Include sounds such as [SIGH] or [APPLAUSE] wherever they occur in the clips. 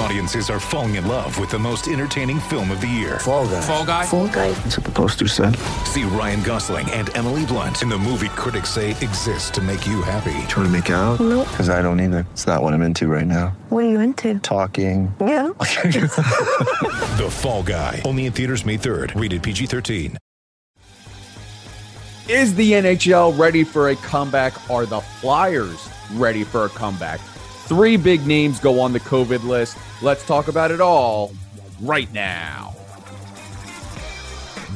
Audiences are falling in love with the most entertaining film of the year. Fall guy. Fall guy. Fall guy. That's what the poster said. See Ryan Gosling and Emily Blunt in the movie critics say exists to make you happy. Trying to make it out? Nope. Because I don't either. It's not what I'm into right now. What are you into? Talking. Yeah. [LAUGHS] [LAUGHS] The Fall Guy. Only in theaters May 3rd. Rated PG 13. Is the NHL ready for a comeback? Are the Flyers ready for a comeback? Three big names go on the COVID list. Let's talk about it all right now.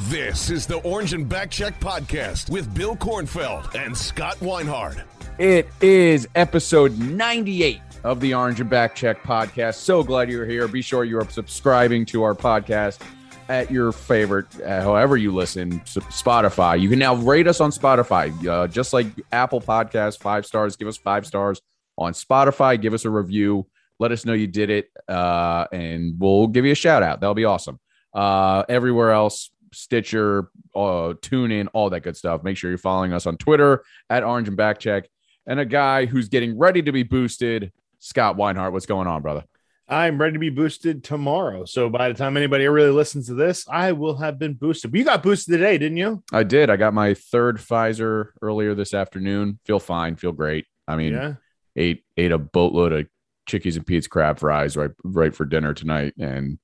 This is the Orange and Backcheck podcast with Bill Kornfeld and Scott Weinhard. It is episode 98 of the Orange and Back Check podcast. So glad you're here. Be sure you're subscribing to our podcast at your favorite, uh, however you listen, Spotify. You can now rate us on Spotify, uh, just like Apple Podcasts, five stars. Give us five stars on Spotify. Give us a review. Let us know you did it, uh, and we'll give you a shout out. That'll be awesome. Uh, everywhere else, Stitcher, uh, tune in, all that good stuff. Make sure you're following us on Twitter at Orange and Backcheck. And a guy who's getting ready to be boosted, Scott Weinhardt. What's going on, brother? I'm ready to be boosted tomorrow. So by the time anybody really listens to this, I will have been boosted. But you got boosted today, didn't you? I did. I got my third Pfizer earlier this afternoon. Feel fine. Feel great. I mean, Yeah. ate ate a boatload of Chickies and Pete's crab fries right right for dinner tonight, and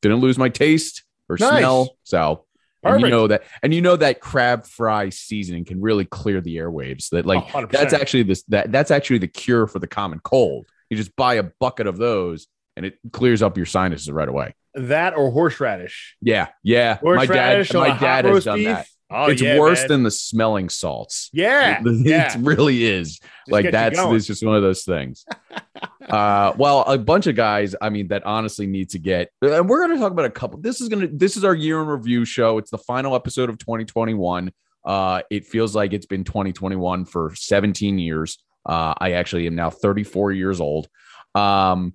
didn't lose my taste or Nice. smell. So. And you know that, and you know that crab fry seasoning can really clear the airwaves. That like 100%. that's actually this that that's actually the cure for the common cold. You just buy a bucket of those, and it clears up your sinuses right away. That or horseradish. Yeah, yeah. my dad, my dad has done beef? that. Oh, it's yeah, worse man. than the smelling salts. Yeah. [LAUGHS] It, yeah. it really is. like that's it's just one of those things. [LAUGHS] uh, well, a bunch of guys, I mean, that honestly need to get. And we're going to talk about a couple. This is going to. This is our year in review show. It's the final episode of 2021. Uh, it feels like it's been 2021 for 17 years. Uh, I actually am now 34 years old. Um,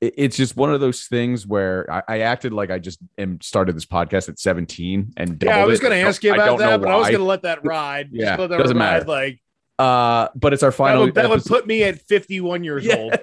it's just one of those things where I, I acted like I just am started this podcast at 17 and Yeah, I was going to ask you about that, but I was going to let that ride. [LAUGHS] Yeah, Just let that doesn't ride, matter. Like Uh, but it's our that final. would, that would put me at 51 years [LAUGHS] Yeah. old.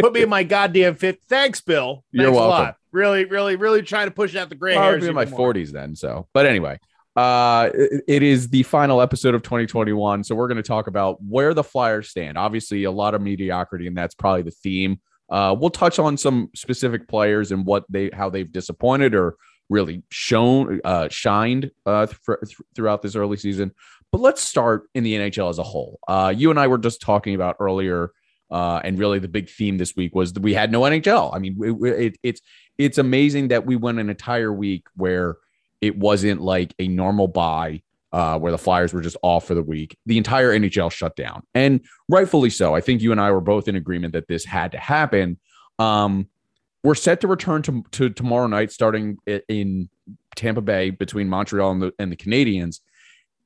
Put me in my goddamn fit. Thanks, Bill. You're Thanks a welcome. Really, really, really trying to push out the gray Well, hairs. in my more. 40s then. So, but anyway, uh, it, it is the final episode of 2021. So we're going to talk about where the Flyers stand. Obviously, a lot of mediocrity, and that's probably the theme. Uh, we'll touch on some specific players and what they how they've disappointed or really shown uh, shined uh, th- th- throughout this early season. But let's start in the NHL as a whole. Uh, you and I were just talking about earlier, uh, and really the big theme this week was that we had no NHL. I mean, it, it, it's it's amazing that we went an entire week where it wasn't like a normal bye uh, where the Flyers were just off for the week. The entire NHL shut down, and rightfully so. I think you and I were both in agreement that this had to happen. Um, we're set to return to, to tomorrow night, starting in Tampa Bay between Montreal and the, and the Canadiens.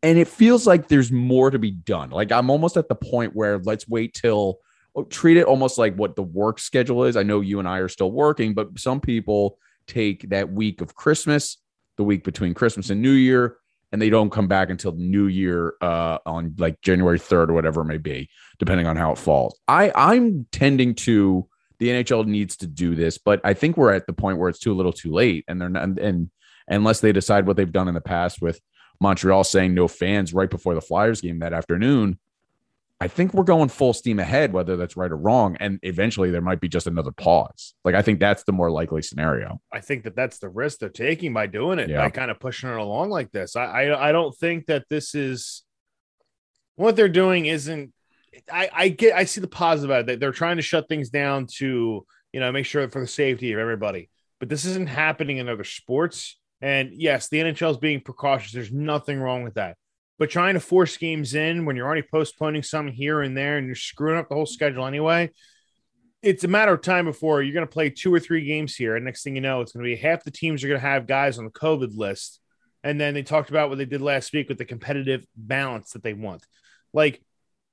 And it feels like there's more to be done. Like I'm almost at the point where let's wait till oh, treat it almost like what the work schedule is. I know you and I are still working, but some people take that week of Christmas, the week between Christmas and New Year, and they don't come back until the New Year uh, on like January 3rd or whatever it may be, depending on how it falls. I I'm tending to the NHL needs to do this, but I think we're at the point where it's too little, too late, and they're not. And unless they decide what they've done in the past with Montreal saying no fans right before the Flyers game that afternoon, I think we're going full steam ahead, whether that's right or wrong. And eventually there might be just another pause. Like, I think that's the more likely scenario. I think that that's the risk they're taking by doing it, Yeah. by kind of pushing it along like this. I, I, I don't think that this is what they're doing. Isn't I, I get I see the positive about it. They're trying to shut things down to you know make sure for the safety of everybody. But this isn't happening in other sports. And yes, the NHL is being precautious. There's nothing wrong with that. But trying to force games in when you're already postponing some here and there and you're screwing up the whole schedule anyway, it's a matter of time before you're going to play two or three games here. And next thing you know, it's going to be half the teams are going to have guys on the COVID list. And then they talked about what they did last week with the competitive balance that they want. Like,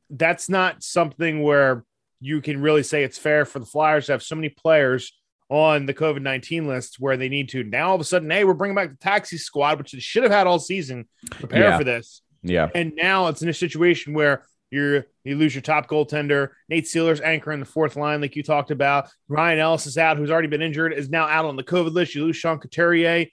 that's not something where you can really say it's fair for the Flyers to have so many players on the COVID 19 list where they need to. Now, all of a sudden, hey, we're bringing back the taxi squad, which they should have had all season, prepare Yeah. for this. Yeah. And now it's in a situation where you're you lose your top goaltender. Nate Seeler's anchoring the fourth line, like you talked about. Ryan Ellis is out, who's already been injured, is now out on the COVID list. You lose Sean Couturier.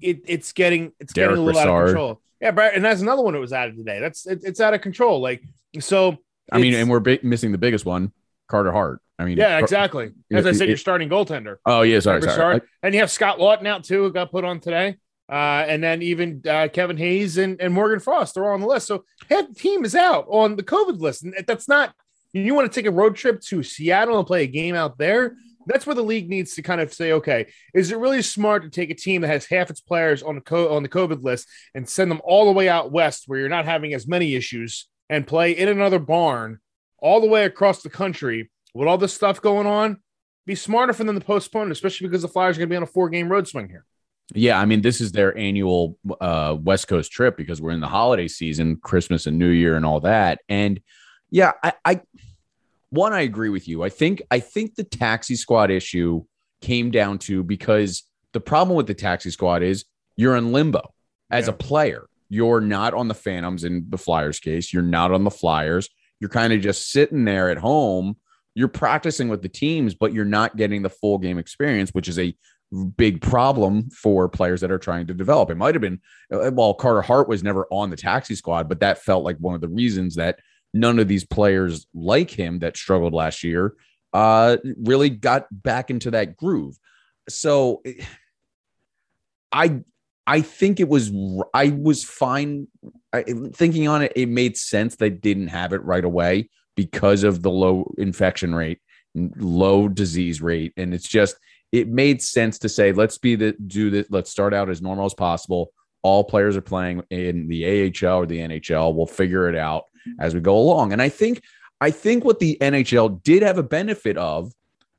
It, it's getting it's Derek getting a little out of control. Yeah, and that's another one that was added today. That's it, it's out of control. Like so. I mean, and we're bi- missing the biggest one, Carter Hart. I mean, yeah, exactly. As I said, it- you're starting goaltender. Oh yeah, sorry, sorry. and you have Scott Laughton out too, who got put on today. Uh, and then even uh, Kevin Hayes and, and Morgan Frost are all on the list. So the team is out on the COVID list. And that's not, you want to take a road trip to Seattle and play a game out there. That's where the league needs to kind of say, okay, is it really smart to take a team that has half its players on the co- on the COVID list and send them all the way out west where you're not having as many issues and play in another barn all the way across the country with all this stuff going on? Be smarter for them to postpone, especially because the Flyers are going to be on a four game road swing here. Yeah, I mean, this is their annual uh, West Coast trip because we're in the holiday season, Christmas and New Year and all that. And yeah, I, I one, I agree with you. I think I think the taxi squad issue came down to because the problem with the taxi squad is you're in limbo as Yeah. a player. You're not on the Phantoms in the Flyers case. You're not on the Flyers. You're kind of just sitting there at home. You're practicing with the teams, but you're not getting the full game experience, which is a big problem for players that are trying to develop. It might have been, uh, well, Carter Hart was never on the taxi squad, but that felt like one of the reasons that none of these players like him that struggled last year uh, really got back into that groove. So I, I think it was, I was fine. I, thinking on it, it made sense they didn't have it right away because of the low infection rate, low disease rate. And it's just, it made sense to say let's be the do this let's start out as normal as possible. All players are playing in the AHL or the NHL we'll figure it out as we go along. And i think i think what the NHL did have a benefit of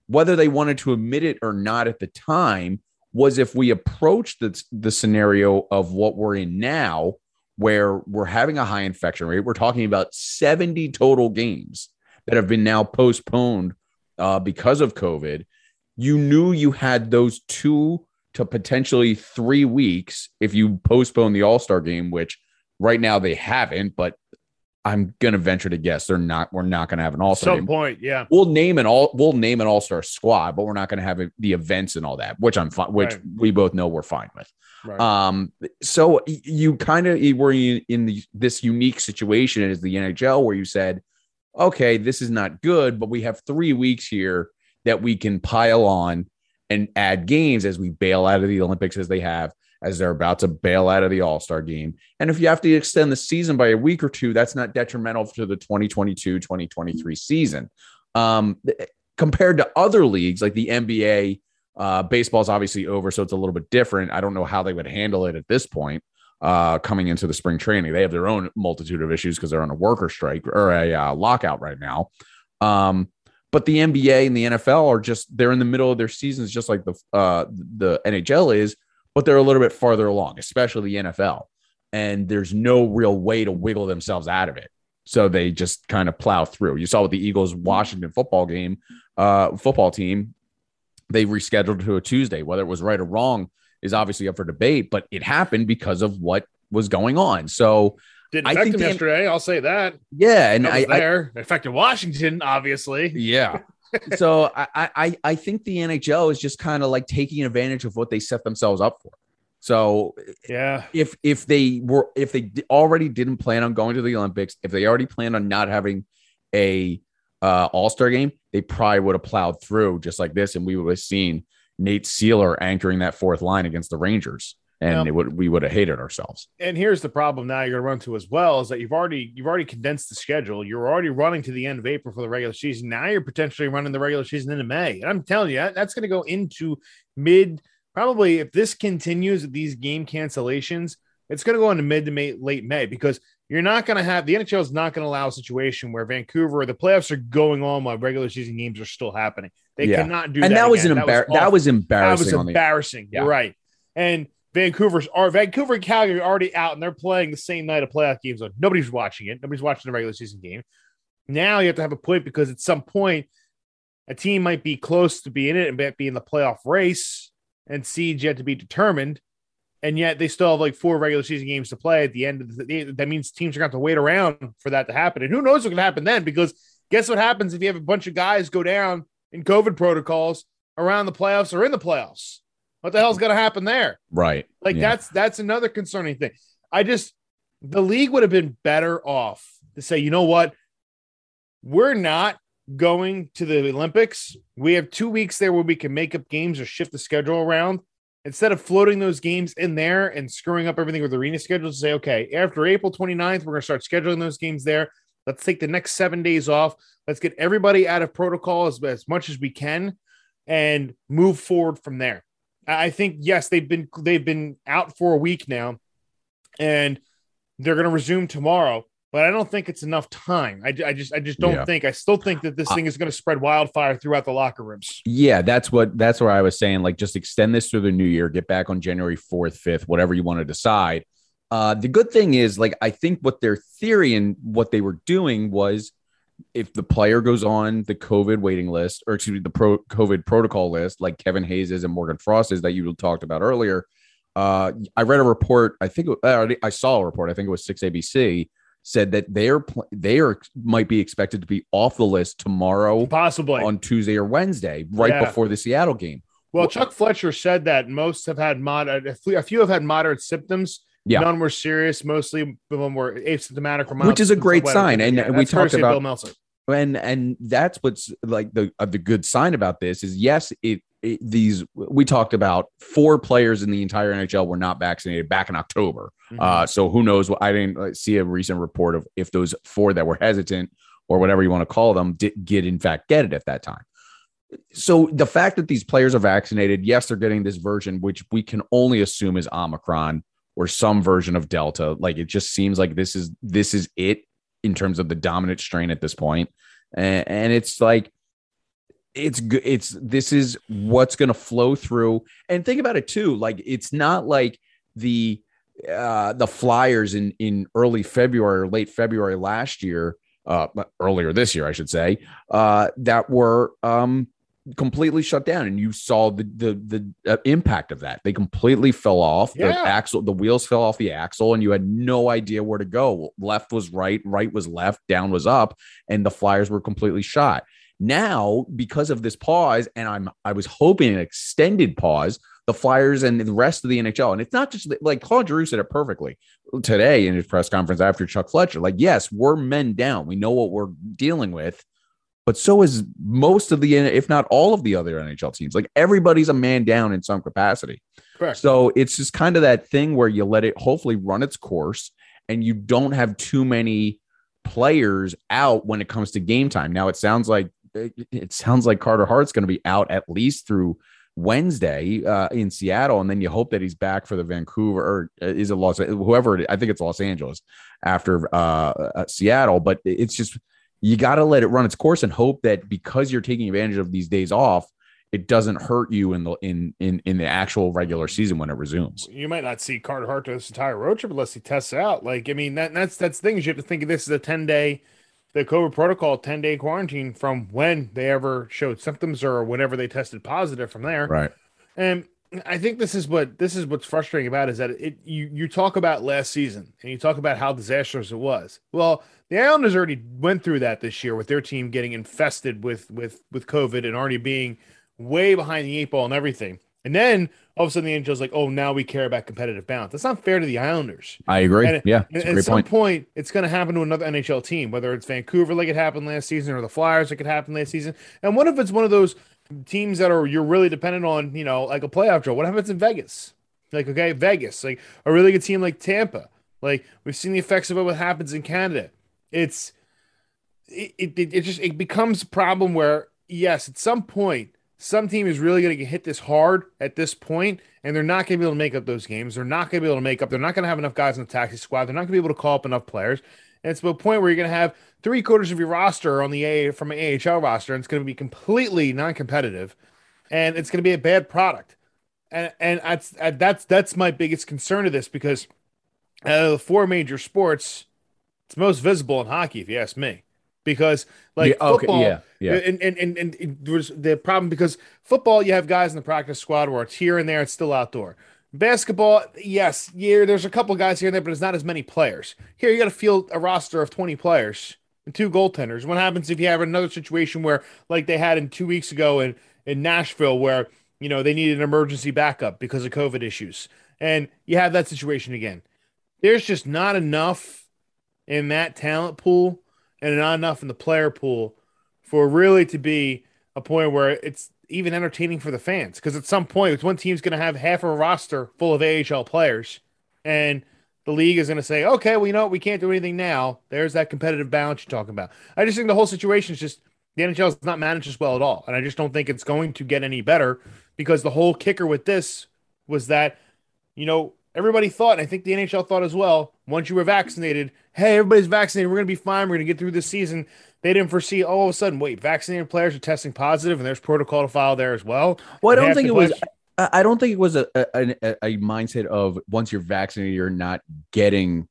whether they wanted to admit it or not at the time was if we approach the, the scenario of what we're in now where we're having a high infection rate. We're talking about 70 total games that have been now postponed uh, because of covid you knew you had those two to potentially three weeks if you postpone the All Star game, which right now they haven't. But I'm gonna venture to guess they're not. We're not gonna have an all star. some game. point, yeah. We'll name an all. We'll name an All Star squad, but we're not gonna have it- the events and all that, which I'm fine. Which Right. we both know we're fine with. Right. Um, so you kind of were in, in the, this unique situation as the NHL where you said, okay, this is not good, but we have three weeks here that we can pile on and add games as we bail out of the Olympics as they have, as they're about to bail out of the All Star game. And if you have to extend the season by a week or two, that's not detrimental to the 2022 2023 season. Um, compared to other leagues like the NBA, uh, baseball's obviously over, so it's a little bit different. I don't know how they would handle it at this point. Uh, coming into the spring training, they have their own multitude of issues because they're on a worker strike or a uh, lockout right now. Um, but the NBA and the NFL are just they're in the middle of their seasons, just like the uh, the NHL is, but they're a little bit farther along, especially the NFL. And there's no real way to wiggle themselves out of it. So they just kind of plow through. You saw with the Eagles Washington football game, uh, football team, they rescheduled to a Tuesday. Whether it was right or wrong is obviously up for debate, but it happened because of what was going on. So Didn't I affect think him the- yesterday. I'll say that. yeah, and I, I there. It affected Washington, obviously. yeah. [LAUGHS] so I, I I think the NHL is just kind of like taking advantage of what they set themselves up for. So Yeah. if if they were if they already didn't plan on going to the Olympics, if they already planned on not having a uh, All Star game, they probably would have plowed through just like this, and we would have seen Nate Seeler anchoring that fourth line against the Rangers, and would we would have hated ourselves. And here's the problem now you're going to run to as well is that you've already you've already condensed the schedule. You're already running to the end of April for the regular season. Now you're potentially running the regular season into May. And I'm telling you, that's going to go into mid probably if this continues with these game cancellations, it's going to go into mid to May, late May because you're not going to have the NHL is not going to allow a situation where Vancouver, the playoffs are going on while regular season games are still happening. They Yeah. cannot do and that. And that was an again. embar- that was That embarrassing. That was the- embarrassing. Yeah. You're right. And Vancouver's are Vancouver and Calgary are already out and they're playing the same night of playoff games. On nobody's watching it. Nobody's watching the regular season game. Now you have to have a point because at some point a team might be close to being in it and might be in the playoff race and seeds yet to be determined. And yet they still have like four regular season games to play at the end of the that means teams are going to have to wait around for that to happen. And who knows going to happen then? Because guess what happens if you have a bunch of guys go down in COVID protocols around the playoffs or in the playoffs? What the hell's going to happen there? right. Like Yeah. that's that's another concerning thing. I just the league would have been better off to say, you know what? We're not going to the Olympics. We have two weeks there where we can make up games or shift the schedule around. Instead of floating those games in there and screwing up everything with arena schedules, say, okay, after April 29th, we're going to start scheduling those games there. Let's take the next seven days off. Let's get everybody out of protocol as, as much as we can and move forward from there. I think yes, they've been they've been out for a week now, and they're going to resume tomorrow. But I don't think it's enough time. I, I just I just don't Yeah. think. I still think that this thing is going to spread wildfire throughout the locker rooms. Yeah, that's what that's where I was saying. Like, just extend this through the new year. Get back on January fourth, fifth, whatever you want to decide. Uh, the good thing is, like, I think what their theory and what they were doing was, if the player goes on the COVID waiting list, or excuse me, the pro COVID protocol list, like Kevin Hayes is and Morgan Frost is that you talked about earlier. Uh, I read a report. I think uh, I saw a report. I think it was six ABC said that they're pl- they are might be expected to be off the list tomorrow Possibly. on Tuesday or Wednesday, right Yeah. before the Seattle game. well, Chuck Fletcher said that most have had mod. A few have had moderate symptoms. Yeah. None were serious. Mostly of them were asymptomatic. Or mild Which is a great sign, and Yeah, we talked about- Bill Meltzer. And and that's what's like the uh, the good sign about this is yes, it, it these we talked about four players in the entire NHL were not vaccinated back in October. Mm-hmm. Uh, so who knows? I didn't uh, see a recent report of if those four that were hesitant or whatever you want to call them did get in fact get it at that time. So the fact that these players are vaccinated, yes, they're getting this version, which we can only assume is Omicron or some version of Delta. Like it just seems like this is this is it in terms of the dominant strain at this point. And, and it's like it's good. It's this is what's going to flow through. And think about it too. Like it's not like the uh the Flyers in in early February or late February last year, uh earlier this year, I should say, uh that were um completely shut down and you saw the the the uh, impact of that. They completely fell off. The axle the wheels fell off the axle and you had no idea where to go. Left was right right was left down was up and the flyers were completely shot. Now because of this pause and i'm i was hoping an extended pause the flyers and the rest of the nhl and it's not just like claude Giroux said it perfectly today in his press conference after chuck fletcher like yes we're men down. We know what we're dealing with but so is most of the, if not all of the other NHL teams. Like everybody's a man down in some capacity. Correct. So it's just kind of that thing where you let it hopefully run its course and you don't have too many players out when it comes to game time. Now it sounds like it it sounds like Carter Hart's going to be out at least through Wednesday uh, in Seattle, and then you hope that he's back for the Vancouver or uh, is it Los whoever it is, I think it's Los Angeles after uh, uh, Seattle. But it's just you got to let it run its course and hope that because you're taking advantage of these days off, it doesn't hurt you in the in in in the actual regular season when it resumes. you might not see Carter Hart this entire road trip unless he tests out. Like, I mean, that that's that's things you have to think of this as a 10 day, the COVID protocol, 10 day quarantine from when they ever showed symptoms or whenever they tested positive from there. Right. And I think this is what this is what's frustrating about it is that it you you talk about last season and you talk about how disastrous it was. Well, the Islanders already went through that this year with their team getting infested with with with COVID and already being way behind the eight ball and everything. And then all of a sudden the Angels like, oh, now we care about competitive balance. That's not fair to the Islanders. I agree. And, yeah, and at some point. point, it's going to happen to another NHL team, whether it's Vancouver, like it happened last season, or the Flyers, like it happened last season. And what if it's one of those teams that are you're really dependent on, you know, like a playoff draw? What happens in Vegas? Like, okay, Vegas, like a really good team like Tampa. Like we've seen the effects of what happens in Canada. It's it, it, it just it becomes a problem where yes, at some point some team is really going to get hit this hard at this point, and they're not going to be able to make up those games. They're not going to be able to make up. They're not going to have enough guys in the taxi squad. They're not going to be able to call up enough players. And it's to a point where you're going to have three quarters of your roster on the A from an AHL roster, and it's going to be completely non-competitive, and it's going to be a bad product. And and that's uh, that's that's my biggest concern of this because out of the four major sports, it's most visible in hockey, if you ask me. Because like Yeah, okay, football, yeah, yeah. and and, and and and there's the problem because football, you have guys in the practice squad where it's here and there, it's still outdoor. Basketball, yes, yeah, there's a couple guys here and there, but it's not as many players. Here, you got to field a roster of 20 players and two goaltenders. What happens if you have another situation where, like they had in two weeks ago in in Nashville, where you know they needed an emergency backup because of COVID issues, and you have that situation again. There's just not enough in that talent pool and not enough in the player pool for really to be a point where it's even entertaining for the fans. Because at some point, one team's going to have half a roster full of AHL players, and the league is going to say, "Okay, well, you know what? We can't do anything now." There's that competitive balance you're talking about. I just think the whole situation is just the NHL is not managed as well at all, and I just don't think it's going to get any better because the whole kicker with this was that you know, everybody thought, and I think the NHL thought as well, once you were vaccinated, hey, everybody's vaccinated, we're going to be fine, we're going to get through this season. They didn't foresee all of a sudden, wait, vaccinated players are testing positive, and there's protocol to follow there as well. Well, I don't think it was. question- I I don't think it was a, a a mindset of once you're vaccinated, you're not getting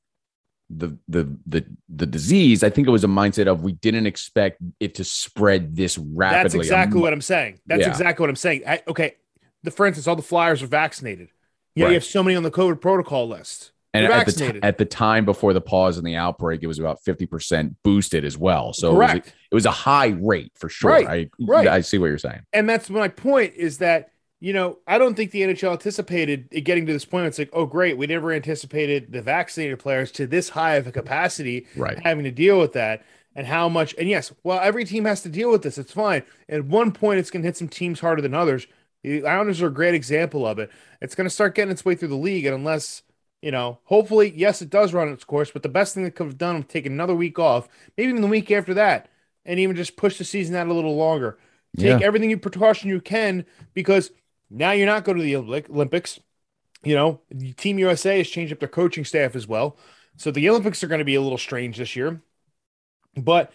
the the the the disease. I think it was a mindset of we didn't expect it to spread this rapidly. That's exactly Um, what I'm saying. That's Yeah. exactly what I'm saying. I, okay, the for instance, all the Flyers are vaccinated. Yeah, Right. you have so many on the COVID protocol list. And at the, t- at the time before the pause and the outbreak, it was about 50% boosted as well. So it was, a, it was a high rate for sure. Right, I, right. I see what you're saying. and that's my point is that you know I don't think the NHL anticipated it getting to this point. It's like, oh great, we never anticipated the vaccinated players to this high of a capacity, Right. Having to deal with that and how much. And yes, well, every team has to deal with this. It's fine. At one point, it's going to hit some teams harder than others. The Islanders are a great example of it. It's going to start getting its way through the league, and unless you know, hopefully, yes, it does run its course. But the best thing that could have done was take another week off, maybe even the week after that, and even just push the season out a little longer. Take Yeah. everything you precaution you can because now you're not going to the Olympics. You know, Team USA has changed up their coaching staff as well, so the Olympics are going to be a little strange this year. But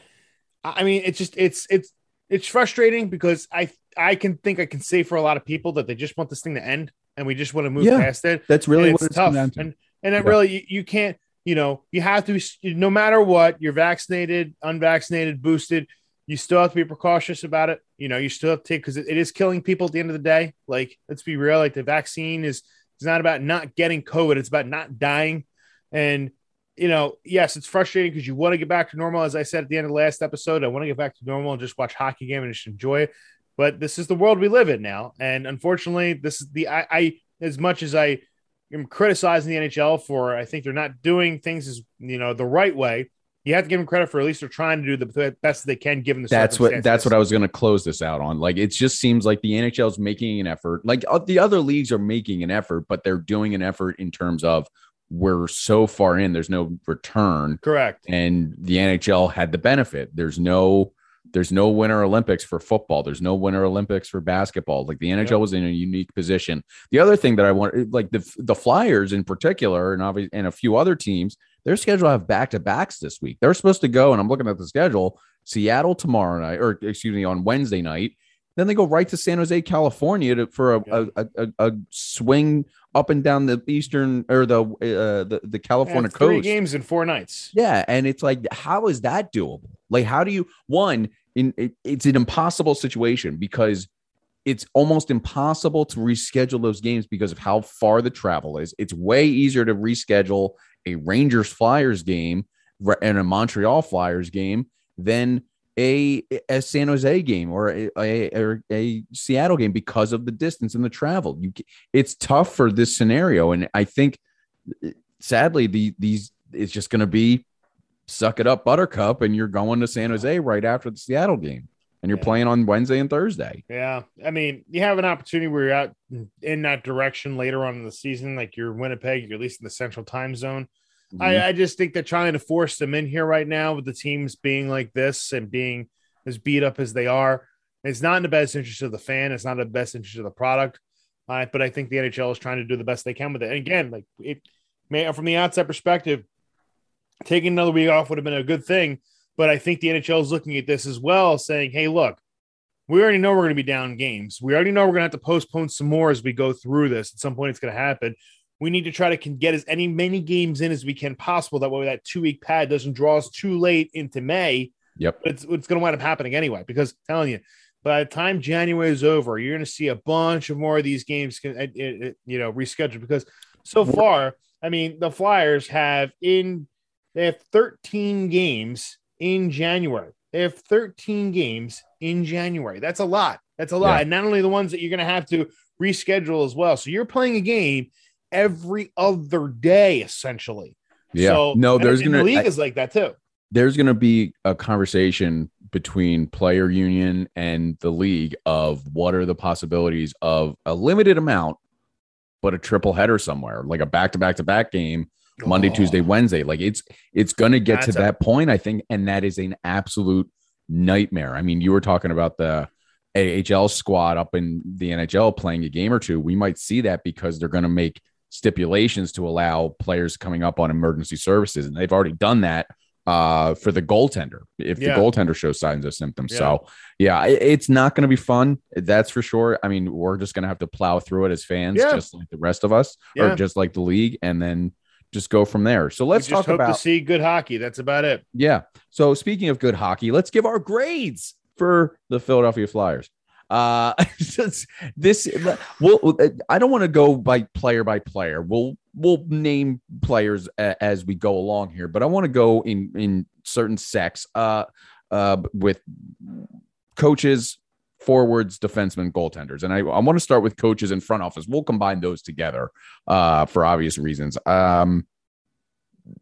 I I mean, it's just it's it's it's frustrating because I I can think I can say for a lot of people that they just want this thing to end and we just want to move Yeah, past it. That's really And what it's it's tough. to. And and it Yeah. really you, you can't you know you have to no matter what you're vaccinated, unvaccinated, boosted. You still have to be precautious about it. You know, you still have to take because it, it is killing people at the end of the day. Like, let's be real. Like the vaccine is is not about not getting COVID. It's about not dying. And you know, yes, it's frustrating because you want to get back to normal. As I said at the end of the last episode, I want to get back to normal and just watch hockey game and just enjoy it. But this is the world we live in now, and unfortunately, this is the I, I as much as I am criticizing the NHL for I think they're not doing things as you know the right way. You have to give them credit for at least they're trying to do the best they can given the that's what that's what I was going to close this out on. Like it just seems like the NHL is making an effort. Like uh, the other leagues are making an effort, but they're doing an effort in terms of we're so far in, there's no return, correct. and the NHL had the benefit. There's no there's no Winter Olympics for football. There's no Winter Olympics for basketball. Like the NHL Yep. was in a unique position. The other thing that I want, like the the Flyers in particular, and obviously and a few other teams, their schedule have back to backs this week. They're supposed to go, and I'm looking at the schedule. Seattle tomorrow night, or excuse me, on Wednesday night. Then they go right to San Jose, California, to, for a, a, a, a, a swing up and down the eastern or the uh, the, the California And three coast. games in four nights. Yeah, and it's like, how is that doable? Like, how do you one? In it, it's an impossible situation because it's almost impossible to reschedule those games because of how far the travel is. It's way easier to reschedule a Rangers Flyers game and a Montreal Flyers game than a, a San Jose game or a, a, or a Seattle game because of the distance and the travel. You, it's tough for this scenario, and I think uh, sadly the these it's just going to be suck it up buttercup and you're going to san jose right after the seattle game and you're Yeah. playing on wednesday and thursday Yeah, I mean, you have an opportunity where you're out in that direction later on in the season, like you're Winnipeg, you're at least in the Central Time Zone. Mm-hmm. I, I just think they're trying to force them in here right now with the teams being like this and being as beat up as they are. It's not in the best interest of the fan. It's not in the best interest of the product. Uh, but I think the NHL is trying to do the best they can with it. And again, like it may from the outside perspective, taking another week off would have been a good thing. But I think the NHL is looking at this as well, saying, hey, look, we already know we're going to be down games. We already know we're going to have to postpone some more as we go through this. At some point, it's going to happen. We need to try to can get as any many games in as we can possible. That way, that two week pad doesn't draw us too late into May. Yep. But it's, it's going to wind up happening anyway. Because I'm telling you, by the time January is over, you're going to see a bunch of more of these games, can, it, it, you know, rescheduled. Because so far, I mean, the Flyers have in they have 13 games in January. They have 13 games in January. That's a lot. That's a lot. Yeah. And not only the ones that you're going to have to reschedule as well. So you're playing a game every other day, essentially. Yeah. So, no, there's gonna the league I- is like that too. there's gonna be a conversation between player union and the league of what are the possibilities of a limited amount, but a triple header somewhere, like a back to back to back game, Monday, Oh. Tuesday, Wednesday. Like it's it's gonna get to That's a- that point, I think, and that is an absolute nightmare. I mean, you were talking about the AHL squad up in the NHL playing a game or two. We might see that because they're gonna make stipulations to allow players coming up on emergency services, and they've already done that uh, for the goaltender if Yeah. the goaltender shows signs of symptoms. Yeah. So, yeah, it- it's not going to be fun. That's for sure. I mean, we're just going to have to plow through it as fans, Yeah. just like the rest of us, or just like the league, and then just go from there. So let's talk hope about to see good hockey. That's about it. yeah. So speaking of good hockey, let's give our grades for the Philadelphia Flyers. Uh, [LAUGHS] this well, I don't want to go by player by player. We'll we'll name players a, as we go along here, but I want to go in in certain sects. Uh, uh, with coaches, forwards, defensemen, goaltenders, and I, I want to start with coaches and front office. We'll combine those together uh, for obvious reasons. Um,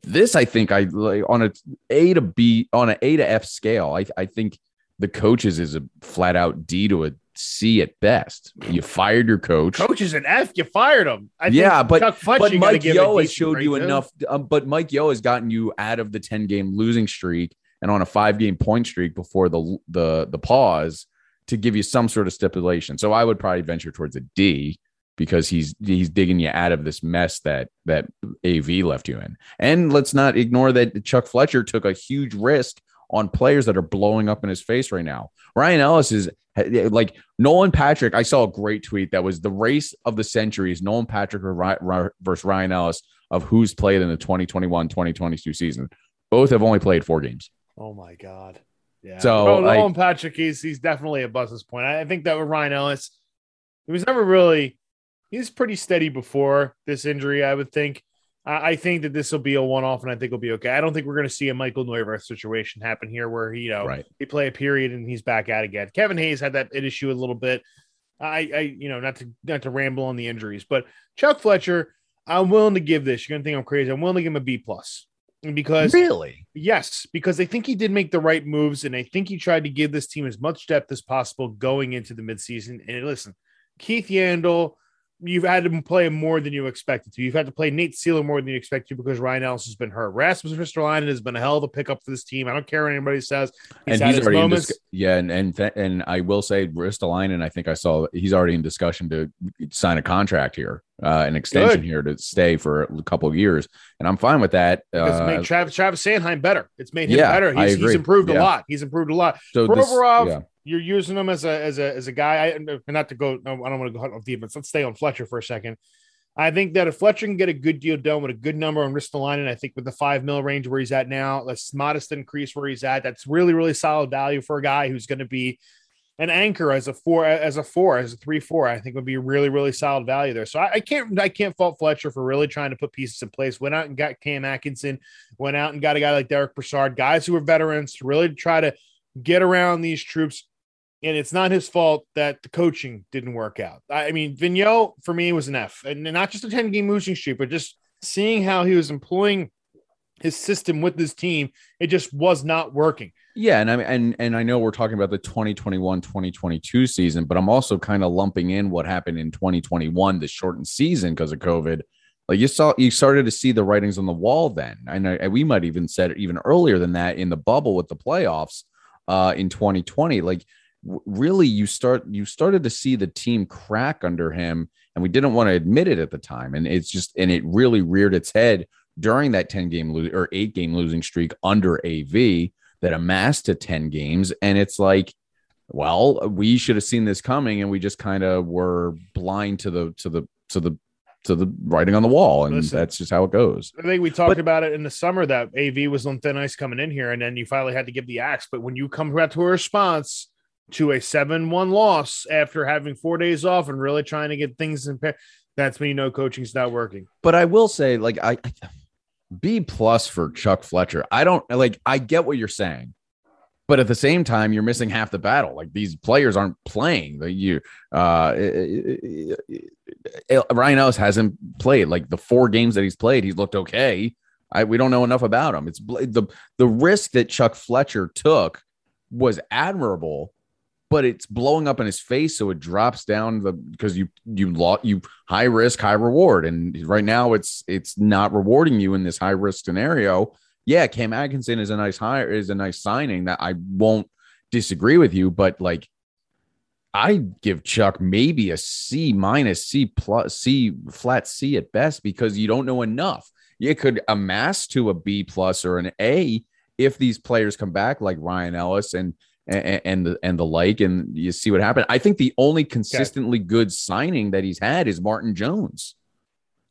this I think I like on a A to B on an A to F scale. I I think the coaches is a flat out D to a C at best. You fired your coach. Coach is an F. You fired him. I yeah, think but Chuck but Mike Yeo has showed you enough. Um, but Mike Yeo has gotten you out of the ten game losing streak and on a five game point streak before the the the pause to give you some sort of stipulation. So I would probably venture towards a D because he's he's digging you out of this mess that that AV left you in. And let's not ignore that Chuck Fletcher took a huge risk on players that are blowing up in his face right now. Ryan Ellis is like Nolan Patrick. I saw a great tweet that was the race of the centuries Nolan Patrick versus Ryan Ellis of who's played in the 2021 2022 season. Both have only played four games. Oh my god. Yeah. So, oh, like- Nolan Patrick, he's he's definitely a buzz this point. I, I think that with Ryan Ellis, he was never really he's pretty steady before this injury, I would think. I, I think that this will be a one off and I think it'll be okay. I don't think we're gonna see a Michael Neuvirth situation happen here where he, you know Right. he play a period and he's back out again. Kevin Hayes had that issue a little bit. I, I you know, not to not to ramble on the injuries, but Chuck Fletcher, I'm willing to give this. You're gonna think I'm crazy. I'm willing to give him a B plus because Really? Yes, because I think he did make the right moves, and I think he tried to give this team as much depth as possible going into the midseason. And listen, Keith Yandel, you've had to play more than you expected to. You've had to play Nate Seeler more than you expected to because Ryan Ellis has been hurt. Rasmus Ristolainen has been a hell of a pickup for this team. I don't care what anybody says. He's and he's already in moments. dis- yeah, and and th- and I will say Ristolainen, I think I saw he's already in discussion to sign a contract here, uh, an extension Good. here to stay for a couple of years, and I'm fine with that. It's Uh, made Travis, Travis Sanheim better. It's made him Yeah, better. He's, he's improved a lot. He's improved a lot. so this- yeah. You're using him as a as a as a guy. I not to go. I don't want to go off defense. Let's stay on Fletcher for a second. I think that if Fletcher can get a good deal done with a good number on Ristolainen, I think with the five mil range where he's at now, a modest increase where he's at, that's really really solid value for a guy who's going to be an anchor as a four as a four as a three four. I think would be really really solid value there. So I, I can't I can't fault Fletcher for really trying to put pieces in place. Went out and got Cam Atkinson. Went out and got a guy like Derick Brassard, guys who are veterans to really try to get around these troops. And it's not his fault that the coaching didn't work out. I mean, Vigneault for me was an F, and not just a 10 game losing streak, but just seeing how he was employing his system with this team, it just was not working. Yeah, and I mean, and and I know we're talking about the 2021-2022 season, but I'm also kind of lumping in what happened in 2021, the shortened season because of COVID. Like you saw, you started to see the writings on the wall then, and, we might even said even earlier than that in the bubble with the playoffs uh, in 2020. Like really you start you started to see the team crack under him and we didn't want to admit it at the time and it's just and it really reared its head during that 10 game lo- or 8 game losing streak under AV that amassed to 10 games and it's like well we should have seen this coming and we just kind of were blind to the to the to the to the writing on the wall and Listen. that's just how it goes I think we talked But- about it in the summer that AV was on thin ice coming in here, and then you finally had to give the axe. But when you come back to a response to a 7 1 loss after having four days off and really trying to get things in pair, that's when you know coaching's not working. but I will say, like, I B plus for Chuck Fletcher. I don't like. I get what you're saying, but at the same time, you're missing half the battle. Like these players aren't playing. The you, uh, Ryan Ellis hasn't played. Like the four games that he's played, he's looked okay. I we don't know enough about him. It's the the risk that Chuck Fletcher took was admirable, but it's blowing up in his face, so it drops down the because you you lot you high risk, high reward, and right now it's it's not rewarding you in this high risk scenario. Yeah, Cam Atkinson is a nice hire is a nice signing that I won't disagree with you, but like I give Chuck maybe a C minus, C plus, C flat C at best because you don't know enough. You could amass to a B plus or an A if these players come back like Ryan Ellis and and, and the and the like, and you see what happened. I think the only consistently good signing that he's had is Martin Jones.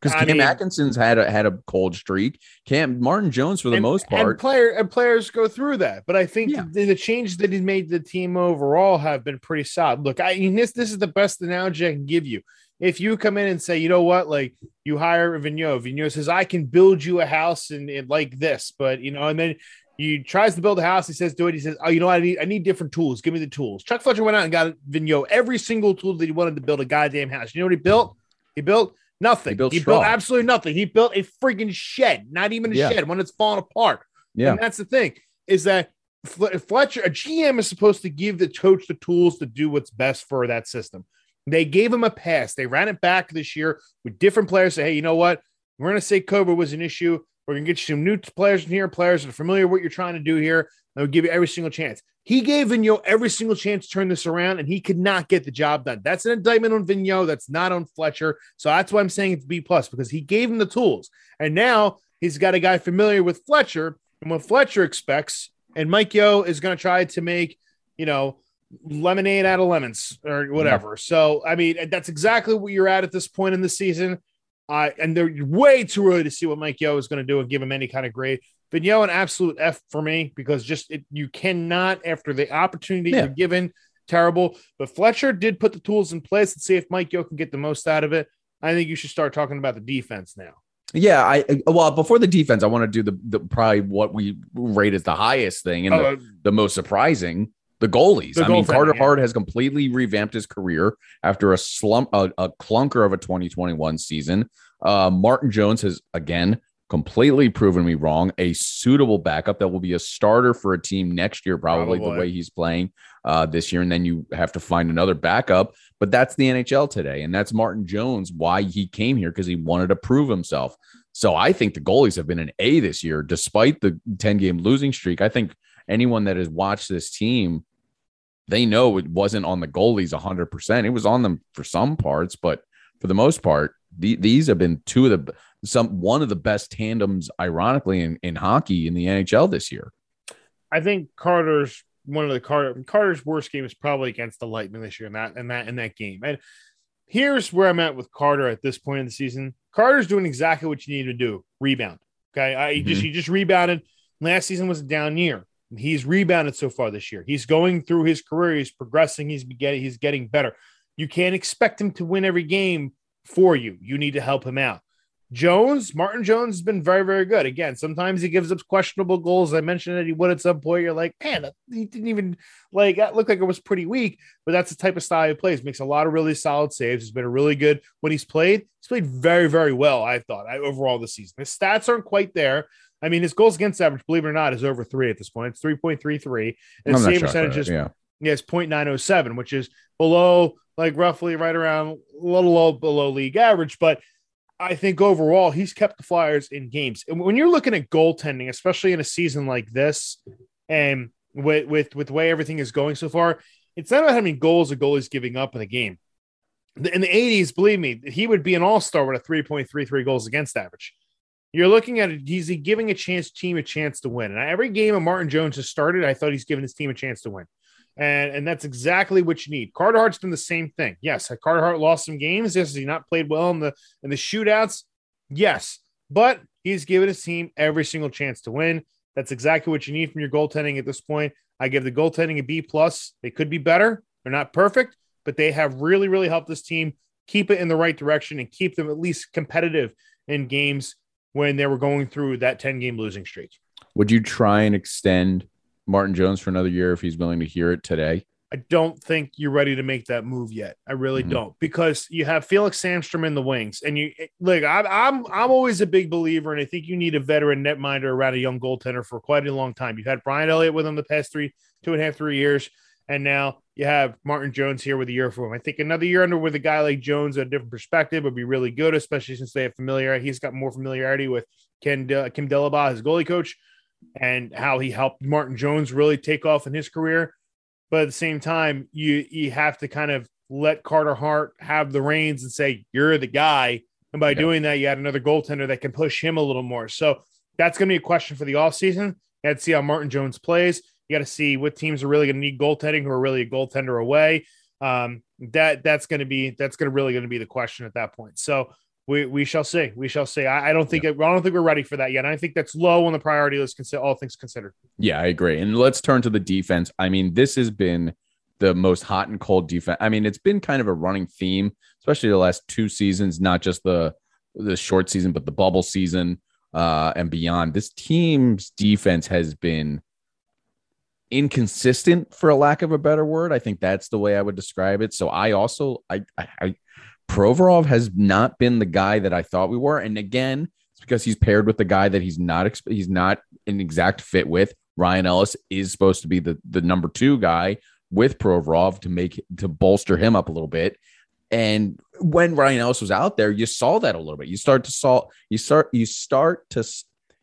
Because Cam mean- Atkinson's had a had a cold streak. Cam Martin Jones for the and, most and part. player and players go through that. But I think Yeah. the, the changes that he made to the team overall have been pretty solid. Look, I mean this this is the best analogy I can give you. If you come in and say, you know what, like you hire Vigneault, Vigneault says, I can build you a house and, and like this, but you know, and then he tries to build a house. He says, do it. He says, Oh, you know, what? I need I need different tools. Give me the tools. Chuck Fletcher went out and got Vigneault every single tool that he wanted to build a goddamn house. You know what he built? He built nothing. He built he built absolutely nothing. He built a freaking shed, not even a Yeah. shed, one that's falling apart. yeah, And that's the thing is that Fletcher, a GM is supposed to give the coach the tools to do what's best for that system. They gave him a pass. They ran it back this year with different players. Say, hey, you know what? We're going to say Cobra was an issue. We're going to get you some new players in here, players that are familiar with what you're trying to do here. And we'll give you every single chance. He gave Vigneault every single chance to turn this around, and he could not get the job done. That's an indictment on Vigneault. That's not on Fletcher. So that's why I'm saying it's B plus because he gave him the tools, and now he's got a guy familiar with Fletcher and what Fletcher expects. And Mike Yeo is going to try to make, you know, lemonade out of lemons or whatever. So, I mean, that's exactly what you're at at this point in the season. Uh, and they're way too early to see what Mike Yeo is going to do and give him any kind of grade. But Yo, an absolute F for me because just it, you cannot, after the opportunity Yeah. you're given, terrible. But Fletcher did put the tools in place and see if Mike Yeo can get the most out of it. I think you should start talking about the defense now. Yeah, I well before the defense, I want to do the, the probably what we rate as the highest thing and the, Oh, the most surprising, the goalies. The I mean, Carter yeah. Hart has completely revamped his career after a slump, a, a clunker of a 2021 season. Uh, Martin Jones has again completely proven me wrong. A suitable backup that will be a starter for a team next year, probably, the way he's playing uh, this year. And then you have to find another backup. But that's the NHL today, and that's Martin Jones. Why he came here because he wanted to prove himself. So I think the goalies have been an A this year, despite the 10 game losing streak. I think anyone that has watched this team, they know it wasn't on the goalies 100%. It was on them for some parts, but for the most part, the, these have been two of the some one of the best tandems, ironically, in, in hockey in the NHL this year. I think Carter's one of the Carter Carter's worst game is probably against the Lightning this year in that in that in that game. And here's where I'm at with Carter at this point in the season. Carter's doing exactly what you need to do: rebound. Okay, I he just mm-hmm. he just rebounded. Last season was a down year. He's rebounded so far this year. He's going through his career. He's progressing. He's getting he's getting better. You can't expect him to win every game for you. You need to help him out. Jones, Martin Jones has been very, very good. Again, sometimes he gives up questionable goals. I mentioned that he would at some point. You're like, man, he didn't even like that looked like it was pretty weak, but that's the type of style he plays. Makes a lot of really solid saves. He's been a really good when he's played. He's played very, very well. I thought overall this season. His stats aren't quite there. I mean, his goals against average, believe it or not, is over three at this point. It's 3.33. And his I'm not save percentage is yeah. Yes, 0.907, which is below, like roughly right around a little low below league average. But I think overall, he's kept the Flyers in games. And when you're looking at goaltending, especially in a season like this, and with with with the way everything is going so far, it's not about how many goals a goalie's giving up in a game. In the 80s, believe me, he would be an all-star with a 3.33 goals against average. You're looking at it, he's giving a chance team a chance to win. And every game of Martin Jones has started, I thought he's given his team a chance to win. And, and that's exactly what you need. Carter Hart's done the same thing. Yes, Carter Hart lost some games. Yes, he not played well in the in the shootouts? Yes, but he's given his team every single chance to win. That's exactly what you need from your goaltending at this point. I give the goaltending a B plus. They could be better. They're not perfect, but they have really, really helped this team keep it in the right direction and keep them at least competitive in games when they were going through that 10 game losing streak. Would you try and extend Martin Jones for another year if he's willing to hear it today? I don't think you're ready to make that move yet. I really mm-hmm. don't because you have Felix Sandstrom in the wings, and you look. I'm I'm I'm always a big believer, and I think you need a veteran netminder around a young goaltender for quite a long time. You've had Brian Elliott with him the past three, two and a half, three years, and now you have Martin Jones here with a year for him. I think another year under with a guy like Jones, a different perspective would be really good, especially since they have familiarity. He's got more familiarity with Ken Kim Dillabaugh, his goalie coach, and how he helped Martin Jones really take off in his career. But at the same time, you you have to kind of let Carter Hart have the reins and say you're the guy. And by yeah. doing that, you add another goaltender that can push him a little more. So that's going to be a question for the offseason. To see how Martin Jones plays. You got to see what teams are really going to need goaltending who are really a goaltender away. Um, that that's going to be that's going to really going to be the question at that point. So we we shall see. We shall see. I, I don't think yeah. it, I don't think we're ready for that yet. I think that's low on the priority list. Consider all things considered. Yeah, I agree. And let's turn to the defense. I mean, this has been the most hot and cold defense. I mean, it's been kind of a running theme, especially the last two seasons, not just the the short season, but the bubble season uh, and beyond. This team's defense has been inconsistent, for a lack of a better word. I think that's the way I would describe it. So I also I I Provorov has not been the guy that I thought we were. And again, it's because he's paired with the guy that he's not he's not an exact fit with. Ryan Ellis is supposed to be the the number two guy with Provorov to make to bolster him up a little bit. And when Ryan Ellis was out there, you saw that a little bit. You start to saw you start you start to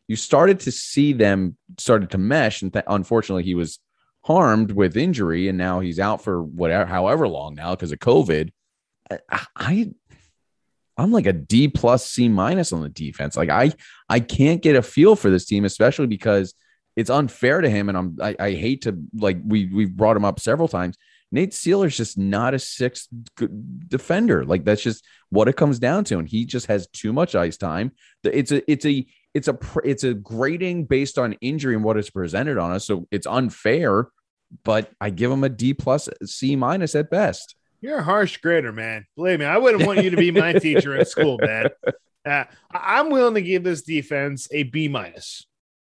you started to see them started to mesh. And th- unfortunately, he was harmed with injury, and now he's out for whatever however long now because of COVID. I I'm like a D plus C minus on the defense. Like I I can't get a feel for this team, especially because it's unfair to him. And I'm I, I hate to like we we've brought him up several times. Nate Seeler's just not a sixth defender. Like that's just what it comes down to, and he just has too much ice time. It's a it's a it's a it's a grading based on injury and what is presented on us. So it's unfair, but I give him a D plus C minus at best. You're a harsh grader, man. Believe me, I wouldn't want you to be my [LAUGHS] teacher in school, man. Uh, I'm willing to give this defense a B minus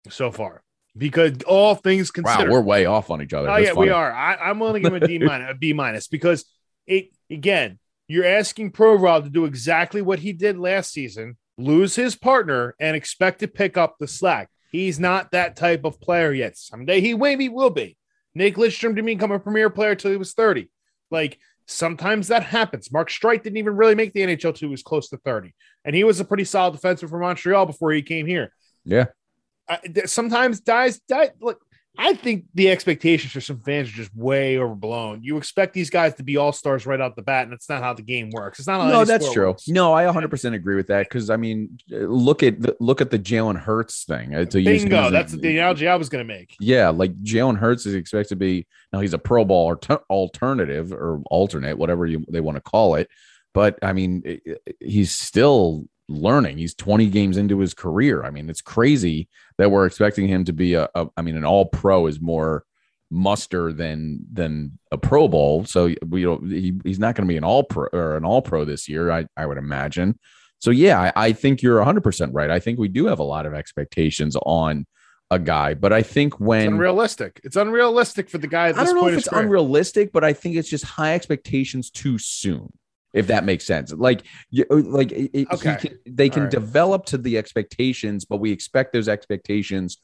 so far because all things considered, wow, we're way off on each other. Oh That's yeah, funny. we are. I, am willing to give him a D minus, a B minus because it again, you're asking Provorov to do exactly what he did last season, lose his partner, and expect to pick up the slack. He's not that type of player yet. Someday he maybe will be. Nick Lidstrom didn't become a premier player until he was 30. Like Sometimes that happens. Mark Streit didn't even really make the NHL until he was close to 30. And he was a pretty solid defenseman for Montreal before he came here. Yeah. Uh, sometimes guys, die, look, I think the expectations for some fans are just way overblown. You expect these guys to be all stars right out the bat, and that's not how the game works. It's not how no, that's true. Works. No, I 100 percent agree with that because I mean, look at the look at the Jalen Hurts thing. Uh, to Bingo, that's a, the analogy I was going to make. Yeah, like Jalen Hurts is expected to be now he's a Pro Bowl or t- alternative or alternate, whatever you they want to call it. But I mean, he's still learning. He's 20 games into his career. I mean, it's crazy that we're expecting him to be a, a I mean, an all pro is more muster than than a pro bowl. So you don't he, he's not going to be an all pro or an all pro this year, I, I would imagine. So yeah, I, I think you're 100% right. I think we do have a lot of expectations on a guy, but I think when it's unrealistic, it's unrealistic for the guy. I don't know if it's unrealistic, but I think it's just high expectations too soon if that makes sense. Like, uh, like it, okay. can, they can right. develop to the expectations, but we expect those expectations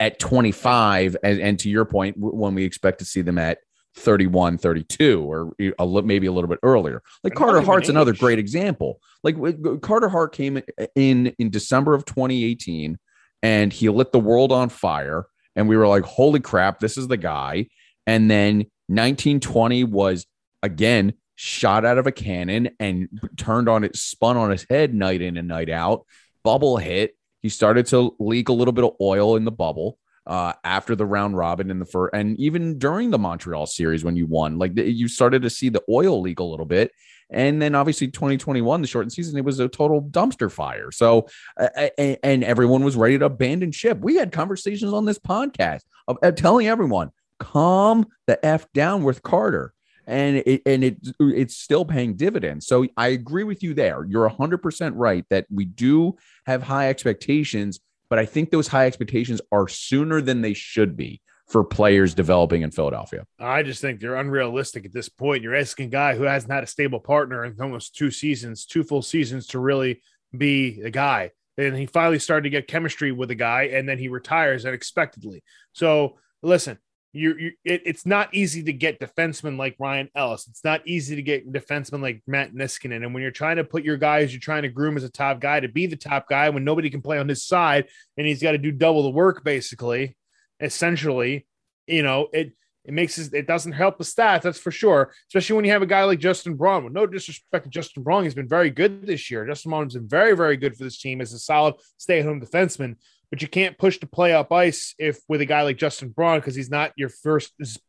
at 25. And, and, to your point, when we expect to see them at 31, 32, or a, maybe a little bit earlier. Like and Carter Hart's another great example. Like Carter Hart came in in December of 2018 and he lit the world on fire. And we were like, holy crap, this is the guy. And then 1920 was again shot out of a cannon and turned on it, spun on his head night in and night out. Bubble hit. He started to leak a little bit of oil in the bubble uh, after the round robin in the first, and even during the Montreal series when you won, like you started to see the oil leak a little bit. And then obviously 2021, the shortened season, it was a total dumpster fire. So, uh, and, and, everyone was ready to abandon ship. We had conversations on this podcast of, of telling everyone, calm the F down with Carter. And it, and it it's still paying dividends. So I agree with you there. You're 100% right that we do have high expectations, but I think those high expectations are sooner than they should be for players developing in Philadelphia. I just think they're unrealistic at this point. You're asking a guy who hasn't had a stable partner in almost two seasons, two full seasons to really be a guy. And he finally started to get chemistry with a guy, and then he retires unexpectedly. So listen, you, you it, it's not easy to get defensemen like Ryan Ellis. It's not easy to get defensemen like Matt Niskanen. And when you're trying to put your guys, you're trying to groom as a top guy to be the top guy when nobody can play on his side, and he's got to do double the work basically essentially, you know, it it makes it, it doesn't help the stats, that's for sure. Especially when you have a guy like Justin Braun. With no disrespect to Justin Braun, he's been very good this year. Justin Braun's been very, very good for this team as a solid stay-at-home defenseman. But you can't push to play up ice if with a guy like Justin Braun because he's not your first. He's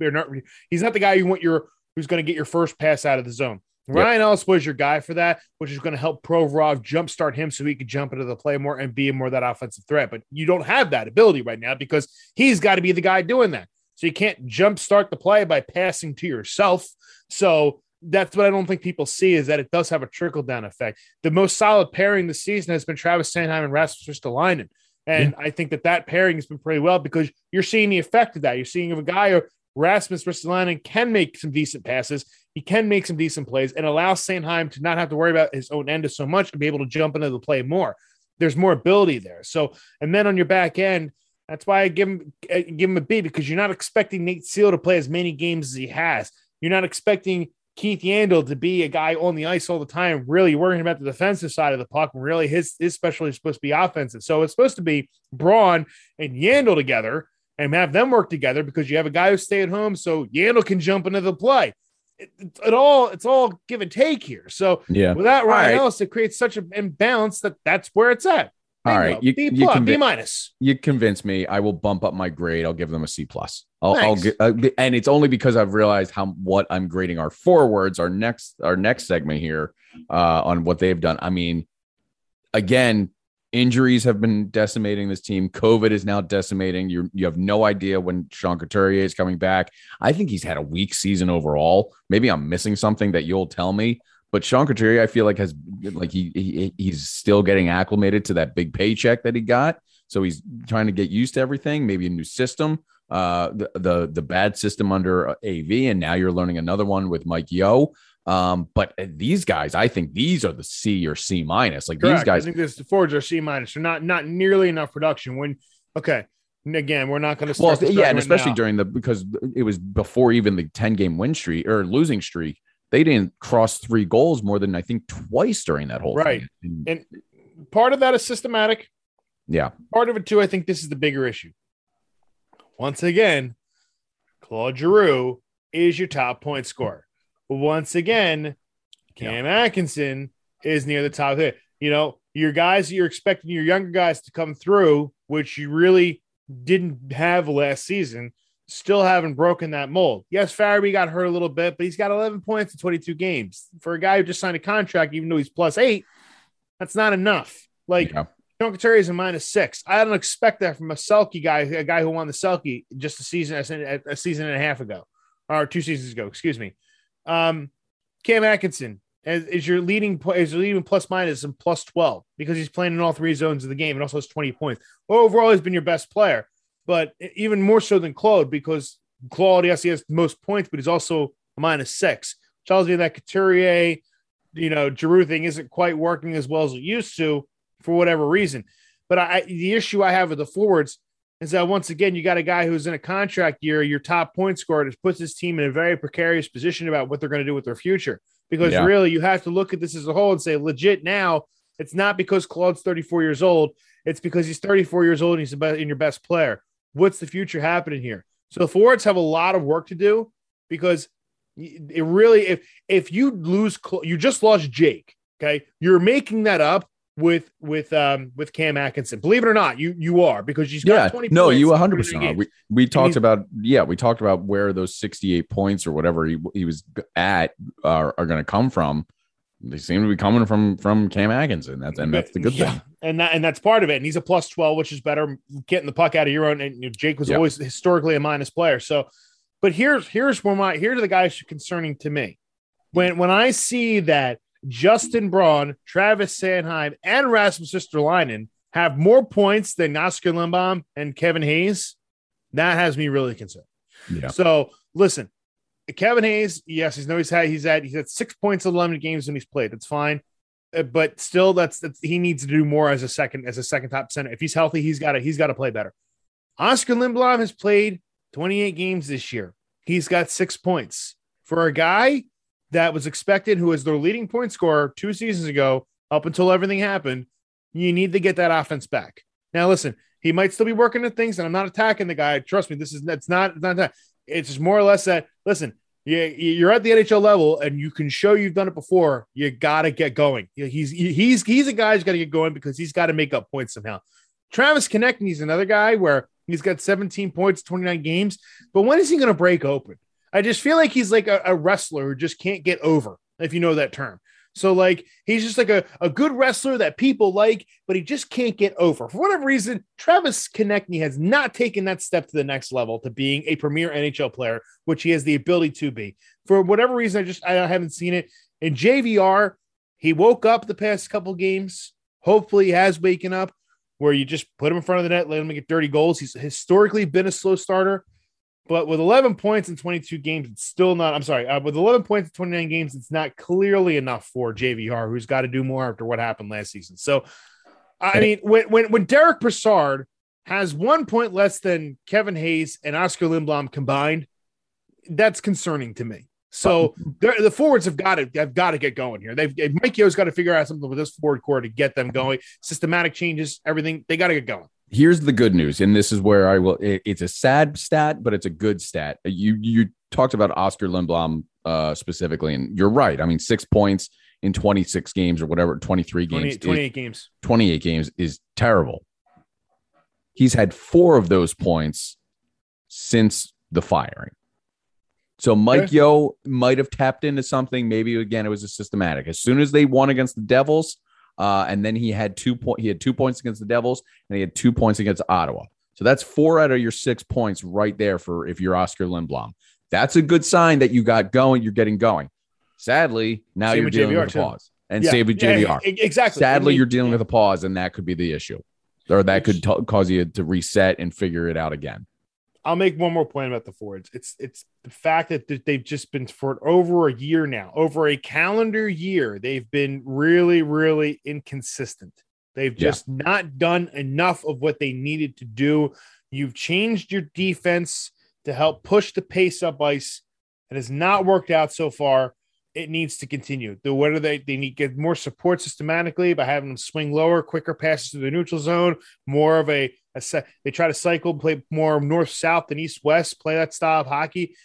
not the guy you want your who's going to get your first pass out of the zone. Ryan Ellis was your guy for that, which is going to help Provorov jumpstart him so he could jump into the play more and be more that offensive threat. But you don't have that ability right now because he's got to be the guy doing that. So you can't jumpstart the play by passing to yourself. So that's what I don't think people see is that it does have a trickle down effect. The most solid pairing this season has been Travis Sanheim and Rasmus Ristolainen. And yeah. I think that that pairing has been pretty well because you're seeing the effect of that. You're seeing of a guy who Rasmus Ristolainen can make some decent passes. He can make some decent plays and allow Sanheim to not have to worry about his own end so much to be able to jump into the play more. There's more ability there. So, and then on your back end, that's why I give him uh, give him a B because you're not expecting Nate Seeler to play as many games as he has. You're not expecting Keith Yandle to be a guy on the ice all the time, really worrying about the defensive side of the puck. And really, his his specialty is supposed to be offensive. So it's supposed to be Braun and Yandle together and have them work together because you have a guy who stay at home, so Yandle can jump into the play. It, it, it, all it's all give and take here. So yeah, without Ryan right. Ellis, it creates such an imbalance that that's where it's at. All right, you, B plus, conv- B minus. You convince me. I will bump up my grade. I'll give them a C plus. I'll, I'll get, uh, and it's only because I've realized how what I'm grading our forwards. Our next our next segment here uh, on what they've done. I mean, again, Injuries have been decimating this team. COVID is now decimating. You you have no idea when Sean Couturier is coming back. I think he's had a weak season overall. Maybe I'm missing something that you'll tell me. But Sean Couturier, I feel like has like he, he he's still getting acclimated to that big paycheck that he got. So he's trying to get used to everything. Maybe a new system, uh, the the the bad system under AV, and now you're learning another one with Mike Yeo. Um, but uh, these guys, I think these are the C or C minus. Like Correct. these guys, I think this the Fords are C minus. They're not not nearly enough production. When okay, and again, we're not going to well, yeah, and especially now. during the because it was before even the ten game win streak or losing streak. They didn't cross three goals more than I think twice during that whole right. Thing. And, and part of that is systematic. Yeah. Part of it too. I think this is the bigger issue. Once again, Claude Giroux is your top point scorer once again, Cam yeah. Atkinson is near the top. You know, your guys, you're expecting your younger guys to come through, which you really didn't have last season, still haven't broken that mold. Yes, Farabee got hurt a little bit, but he's got 11 points in 22 games. For a guy who just signed a contract, even though he's plus eight, that's not enough. Like, yeah. Couturier is a minus six. I don't expect that from a Selke guy, a guy who won the Selke just a season, a season and a half ago, or two seasons ago. Excuse me. Um, Cam Atkinson is, your leading is your leading plus minus and plus 12 because he's playing in all three zones of the game and also has 20 points. Overall, he's been your best player, but even more so than Claude because Claude, yes, he has most points, but he's also a minus six. Tells me that Couturier, you know, Giroux thing isn't quite working as well as it used to for whatever reason. But I, the issue I have with the forwards is that once again, you got a guy who's in a contract year, your top point scorer, that puts his team in a very precarious position about what they're going to do with their future. Because yeah. really, you have to look at this as a whole and say, legit now, it's not because Claude's 34 years old. It's because he's 34 years old and he's the best, in your best player. What's the future happening here? So the forwards have a lot of work to do. because it really if if you lose you just lost Jake, okay, you're making that up with with um with Cam Atkinson. Believe it or not, you you are because she's got yeah, 20 no, you in 100 39 percent. games. We we talked about yeah, we talked about where those 68 points or whatever he he was at are, are going to come from. They seem to be coming from from Cam Atkinson. That's and that's the good Yeah, thing. And that and that's part of it. And he's a plus 12, which is better getting the puck out of your own. And you know, Jake was Yeah. always historically a minus player. So, but here's here's where my here's the guys concerning to me. When when I see that Justin Braun, Travis Sanheim, and Rasmus Ristolainen have more points than Oscar Lindblom and Kevin Hayes, that has me really concerned. Yeah. So listen, Kevin Hayes, yes, he's no he's had he's had he's had six points in eleven games when he's played. That's fine. Uh, but still, that's, that's he needs to do more as a second as a second top center. If he's healthy, he's got to he's got to play better. Oscar Lindblom has played 28 games this year. He's got six points for a guy that was expected, who was their leading point scorer two seasons ago, up until everything happened. You need to get that offense back. Now, listen, he might still be working at things, and I'm not attacking the guy. Trust me, this is that's not it's not that. It's just more or less that. Listen, yeah, you're at the NHL level, and you can show you've done it before. You got to get going. He's he's he's a guy who's got to get going because he's got to make up points somehow. Travis Konecny is another guy where he's got 17 points, 29 games, but when is he going to break open? I just feel like he's like a, a wrestler who just can't get over, if you know that term. So like he's just like a, a good wrestler that people like, but he just can't get over. For whatever reason, Travis Konecny has not taken that step to the next level to being a premier NHL player, which he has the ability to be. For whatever reason, I just I haven't seen it. In JVR, he woke up the past couple games. Hopefully, he has waken up where you just put him in front of the net, let him get dirty goals. He's historically been a slow starter. But with 11 points in 22 games, it's still not. I'm sorry. Uh, with 11 points in 29 games, it's not clearly enough for JVR, who's got to do more after what happened last season. So, I mean, when when when Derick Brassard has one point less than Kevin Hayes and Oscar Lindblom combined, that's concerning to me. So the forwards have got to have got to get going here. They've Mike Yeo's got to figure out something with this forward core to get them going. Systematic changes, everything they got to get going. Here's the good news, and this is where I will. it- it's a sad stat, but it's a good stat. You you talked about Oscar Lindblom uh, specifically, and you're right. I mean, six points in 26 games or whatever, 23 games, 28, is- games. 28 games is terrible. He's had four of those points since the firing. So Mike Okay. Yeo might have tapped into something. Maybe again, it was a systematic. As soon as they won against the Devils, uh, and then he had two point. He had two points against the Devils, and he had two points against Ottawa. So that's four out of your six points right there for if you're Oscar Lindblom. That's a good sign that you got going. You're getting going. Sadly, now Same you're dealing JVR with a pause, and Yeah, save with JVR. e- exactly. Sadly, I mean, you're dealing with a pause, and that could be the issue, or that could t- cause you to reset and figure it out again. I'll make one more point about the Fords. It's it's the fact that they've just been for over a year now, over a calendar year, they've been really, really inconsistent. They've Yeah. just not done enough of what they needed to do. You've changed your defense to help push the pace up ice. It has not worked out so far. It needs to continue. The what are they? They need to get more support systematically by having them swing lower, quicker passes to the neutral zone, more of a, they try to cycle, play more north south than east west, play that style of hockey.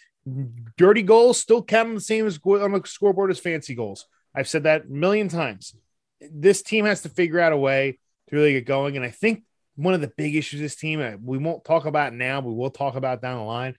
Dirty goals still count the same as on the scoreboard as fancy goals. I've said that a million times. This team has to figure out a way to really get going. And I think one of the big issues this team, uh, we won't talk about now, but we'll talk about down the line.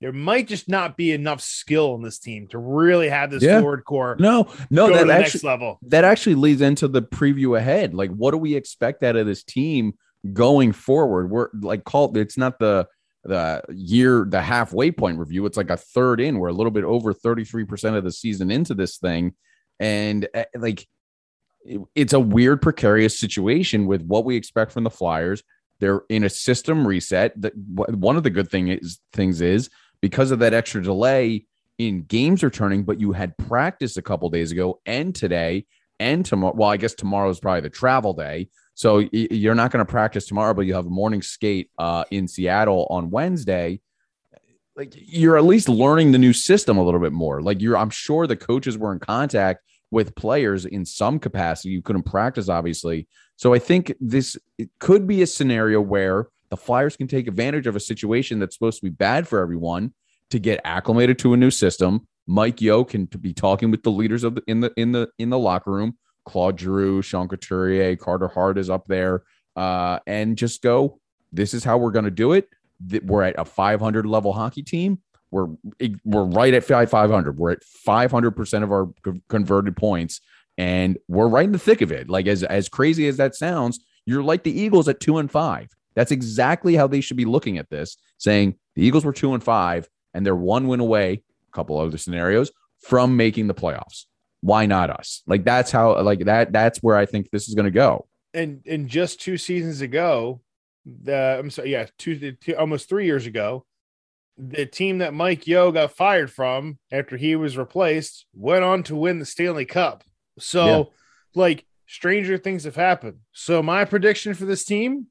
There might just not be enough skill in this team to really have this Yeah. forward core No, no, that the actually next level. that actually leads into the preview ahead. Like, what do we expect out of this team going forward? We're like called. It's not the the year the halfway point review. It's like a third in. We're a little bit over thirty three percent of the season into this thing, and uh, like it- it's a weird precarious situation with what we expect from the Flyers. They're in a system reset. That one of the good thing is things is because of that extra delay in games returning, but you had practice a couple days ago and today and tomorrow. Well, I guess tomorrow is probably the travel day. So you're not going to practice tomorrow, but you have a morning skate uh, in Seattle on Wednesday. Like you're at least learning the new system a little bit more. Like you're, I'm sure the coaches were in contact with players in some capacity. You couldn't practice, obviously. So I think this it could be a scenario where the Flyers can take advantage of a situation that's supposed to be bad for everyone to get acclimated to a new system. Mike Yeo can be talking with the leaders of the in the in the in the locker room. Claude Giroux, Sean Couturier, Carter Hart is up there, uh, and just go. This is how we're going to do it. We're at a 500 level hockey team. We're we're right at 500. We're at 500 percent of our converted points, and we're right in the thick of it. Like as as crazy as that sounds, you're like the Eagles at two and five. That's exactly how they should be looking at this, saying the Eagles were two and five, and they're one win away. A couple other scenarios from making the playoffs. Why not us? Like that's how like that. That's where I think this is going to go. and and just two seasons ago, the I'm sorry, yeah, two, two almost three years ago, the team that Mike Yeo got fired from after he was replaced went on to win the Stanley Cup. So, Yeah. like, stranger things have happened. So, my prediction for this team,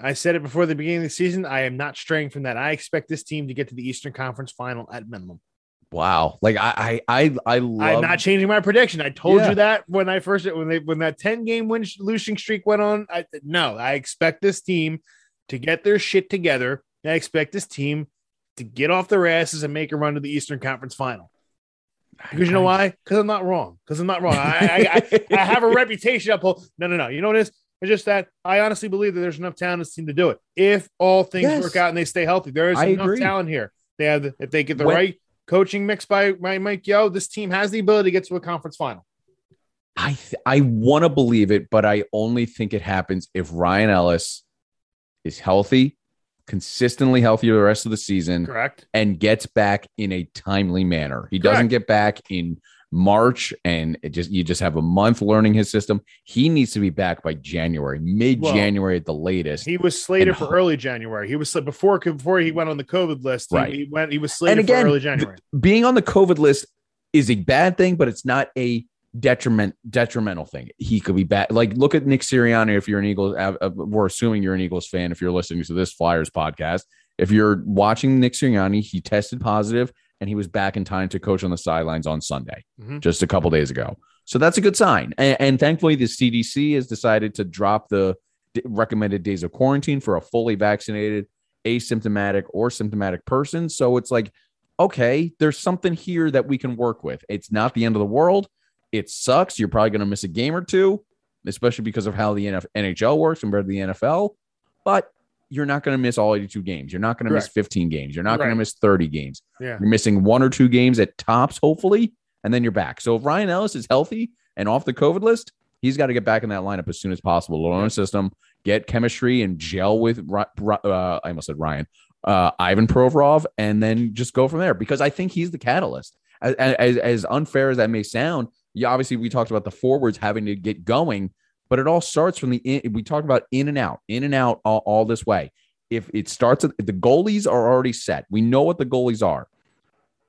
I said it before the beginning of the season. I am not straying from that. I expect this team to get to the Eastern Conference Final at minimum. Wow. Like I I I, I love. I'm not changing my prediction. I told Yeah. you that when I first when they when that 10 game win losing streak went on. I no, I expect this team to get their shit together. I expect this team to get off their asses and make a run to the Eastern Conference Final. Because you know why? Because I'm not wrong. Because I'm not wrong. I, I, I, I have a [LAUGHS] reputation up. No, no, no. You know what it is? It's just that I honestly believe that there's enough talent in this team to do it. If all things Yes. work out and they stay healthy, there is enough agree. talent here. They have the, if they get the When- right coaching mix by, by Mike Yeo, this team has the ability to get to a conference final. I th- I want to believe it, but I only think it happens if Ryan Ellis is healthy, consistently healthy the rest of the season, Correct. and gets back in a timely manner. He doesn't get back in March, and it just you just have a month learning his system. He needs to be back by January, mid January at the latest. He was slated And for early January. He was before before he went on the COVID list. he- Right. He, went. He was slated again, for early th- January. Being on the COVID list is a bad thing, but it's not a detriment detrimental thing. He could be bad. Like look at Nick Sirianni. If you're an Eagles, uh, uh, we're assuming you're an Eagles fan. If you're listening to this Flyers podcast, if you're watching Nick Sirianni, he tested positive and he was back in time to coach on the sidelines on Sunday, Mhm. just a couple days ago. So that's a good sign. And, and thankfully, the CDC has decided to drop the d- recommended days of quarantine for a fully vaccinated, asymptomatic, or symptomatic person. So it's like, okay, there's something here that we can work with. It's not the end of the world. It sucks. You're probably going to miss a game or two, especially because of how the NF- NHL works compared to the NFL. But you're not going to miss all 82 games. You're not going to miss 15 games. You're not going to miss 30 games. Yeah. You're missing one or two games at tops, hopefully, and then you're back. So if Ryan Ellis is healthy and off the COVID list, he's got to get back in that lineup as soon as possible. Learn the system, get chemistry, and gel with. Uh, I almost said Ryan, uh, Ivan Provorov, and then just go from there because I think he's the catalyst. As, as, as unfair as that may sound, yeah, obviously we talked about the forwards having to get going, but it all starts from the in, we talked about in and out, in and out all, all this way. If it starts, at, the goalies are already set. We know what the goalies are.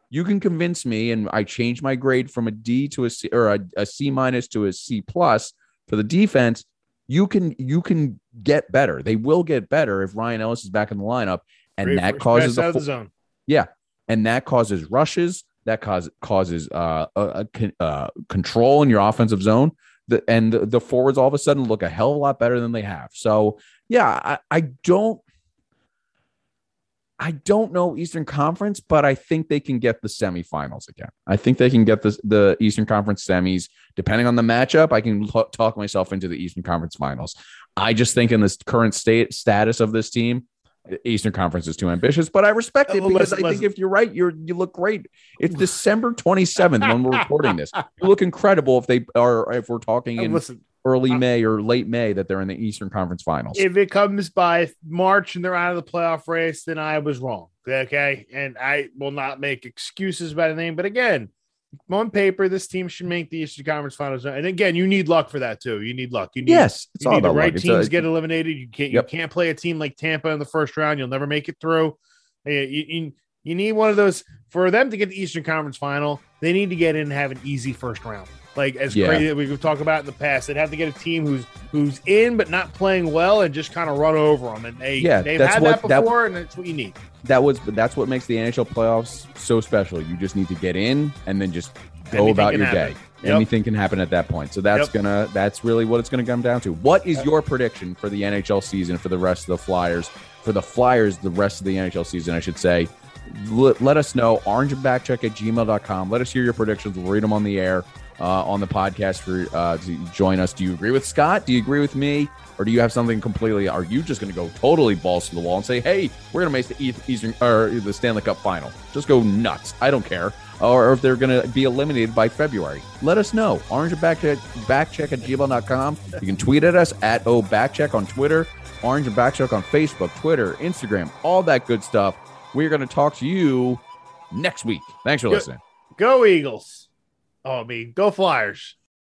You can convince me, and I change my grade from a D to a C or a, a C minus to a C plus for the defense. You can you can get better. They will get better if Ryan Ellis is back in the lineup, and Great that causes a fo- zone. yeah, and that causes rushes. That cause, causes uh, a, a con- uh, control in your offensive zone. The, and the, the forwards all of a sudden look a hell of a lot better than they have. So yeah, I, I don't. I don't know Eastern Conference, but I think they can get the semifinals again. I think they can get the, the Eastern Conference semis. Depending on the matchup, I can talk myself into the Eastern Conference finals. I just think in this current state status of this team, Eastern Conference is too ambitious, but I respect it Uh, because I think if you're right, you're you look great. It's December 27th when we're recording this. You look incredible if they are if we're talking Uh, in Listen, early May or late May that they're in the Eastern Conference finals. if it comes by March and they're out of the playoff race, then I was wrong. Okay. And I will not make excuses about anything. But again, on paper, this team should make the Eastern Conference finals. And again, you need luck for that too. You need luck. You need, yes, it's you all need the right luck. Teams a- get eliminated. You can't Yep. you can't play a team like Tampa in the first round. You'll never make it through. Uh, you, you, you need one of those for them to get the Eastern Conference final. They need to get in and have an easy first round. Like as Yeah. crazy that we've talked about in the past, they'd have to get a team who's who's in but not playing well and just kind of run over them. And they Yeah, they've had what- that that- before, and that's what you need. that was that's what makes the NHL playoffs so special. You just need to get in and then just go Anything about your happen. day. Yep. Anything can happen at that point. So that's Yep. gonna that's really what it's gonna come down to. What is your prediction for the NHL season for the rest of the Flyers? For the Flyers, the rest of the NHL season, I should say. let, let us know. Orange and backcheck at gmail.com. Let us hear your predictions. We'll read them on the air uh, on the podcast for uh, to join us. Do you agree with Scott? Do you agree with me? Or do you have something completely? Are you just going to go totally balls to the wall and say, "Hey, we're going to make the Eastern or the Stanley Cup final"? Just go nuts. I don't care. Or if they're going to be eliminated by February, let us know. Orange and backcheck, backcheck at gmail.com. You can tweet at us at O Backcheck on Twitter, Orange and Backcheck on Facebook, Twitter, Instagram, all that good stuff. We're going to talk to you next week. Thanks for Good. listening. Go Eagles. Oh, I mean, go Flyers.